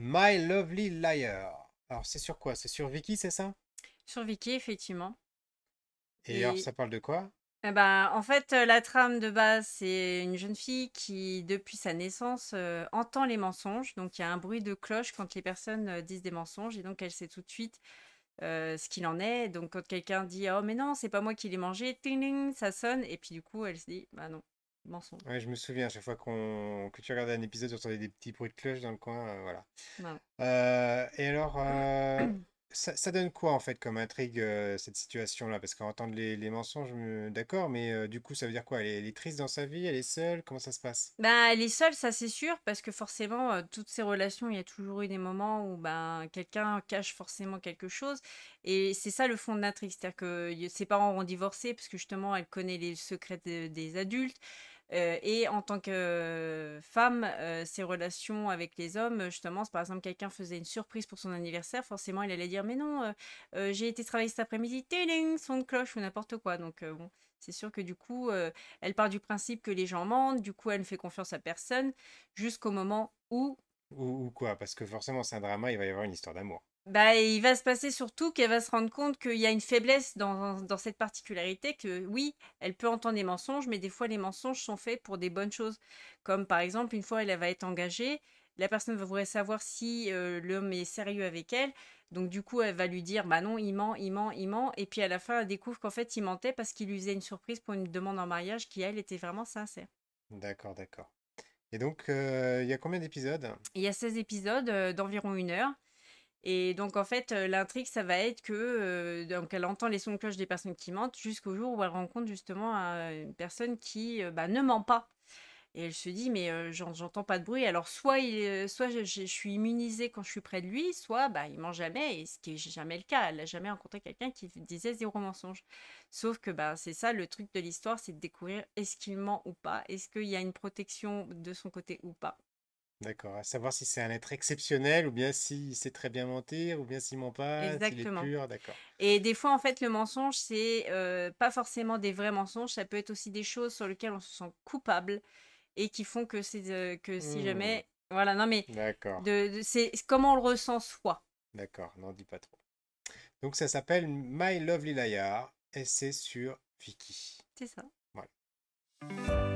My Lovely Liar. Alors, c'est sur quoi? C'est sur Viki, c'est ça? Sur Viki, effectivement. Et alors, ça parle de quoi? eh ben, en fait, heu, la trame de base, c'est une jeune fille qui, depuis sa naissance, heu, entend les mensonges. Donc il y a un bruit de cloche quand les personnes, heu, disent des mensonges et donc elle sait tout de suite, ce qu'il en est. Donc quand quelqu'un dit: «Oh mais non, c'est pas moi qui l'ai mangé», ting ting, ça sonne et puis du coup, elle se dit: «Bah non, mensonge». Ouais, je me souviens, à chaque fois qu'on que tu regardais un épisode, tu entendais des petits bruits de cloche dans le coin, heu, voilà. Heu, et alors, heu, ça ça donne quoi, en fait, comme intrigue, cette situation-là? Parce qu'entendre les les mensonges, me d'accord, mais du coup, ça veut dire quoi? Elle est elle est triste dans sa vie? Elle est seule? Comment ça se passe? Ben, elle est seule, ça c'est sûr, parce que forcément, toutes ces relations, il y a toujours eu des moments où, ben, quelqu'un cache forcément quelque chose et c'est ça le fond de l'intrigue. C'est-à-dire que ses parents ont divorcé parce que justement elle connaît les secrets de des adultes, et en tant que femme, ses relations avec les hommes, justement, si par exemple quelqu'un faisait une surprise pour son anniversaire, forcément elle allait dire: «Mais non, j'ai été travailler cet après-midi, ting son de cloche» ou n'importe quoi. Donc bon, c'est sûr que du coup, elle part du principe que les gens mentent, du coup elle ne fait confiance à personne, jusqu'au moment où Ou ou quoi? Parce que forcément, c'est un drama, il va y avoir une histoire d'amour. Bah, il va se passer surtout qu'elle va se rendre compte qu'il y a une faiblesse dans dans cette particularité que oui, elle peut entendre des mensonges, mais des fois les mensonges sont faits pour des bonnes choses. Comme par exemple, une fois elle, va être engagée, la personne va voudrait savoir si, heu, l'homme est sérieux avec elle, donc du coup elle va lui dire: «Bah non, il ment, il ment, il ment» et puis à la fin elle découvre qu'en fait il mentait parce qu'il lui faisait une surprise pour une demande en mariage qui elle était vraiment sincère. D'accord, d'accord. Et donc, heu, il y a combien d'épisodes? Il y a 16 épisodes, heu, d'environ 1 heure et donc en fait, l'intrigue ça va être que, donc elle entend les sons de cloche des personnes qui mentent jusqu'au jour où elle rencontre justement, une personne qui, bah, ne ment pas et elle se dit: «Mais j'entends pas de bruit». Alors soit il, soit je suis immunisée quand je suis près de lui, soit, bah, il ment jamais et ce qui est jamais le cas. Elle a jamais rencontré quelqu'un qui disait zéro mensonge. Sauf que, bah, c'est ça le truc de l'histoire, c'est de découvrir est-ce qu'il ment ou pas? Est-ce qu'il y a une protection de son côté ou pas? D'accord, à savoir si c'est un être exceptionnel ou bien s'il sait très bien mentir ou bien s'il ment pas, s'il est Exactement. pur, d'accord. Et des fois, en fait, le mensonge, c'est, pas forcément des vrais mensonges, ça peut être aussi des choses sur lesquelles on se sent coupable et qui font que c'est, que si Mmh. jamais voilà, non mais D'accord, de de c'est comment on le ressent soi. d'accord, n'en dis pas trop. Donc ça s'appelle My Lovely Liar et c'est sur Viki. C'est ça. Voilà.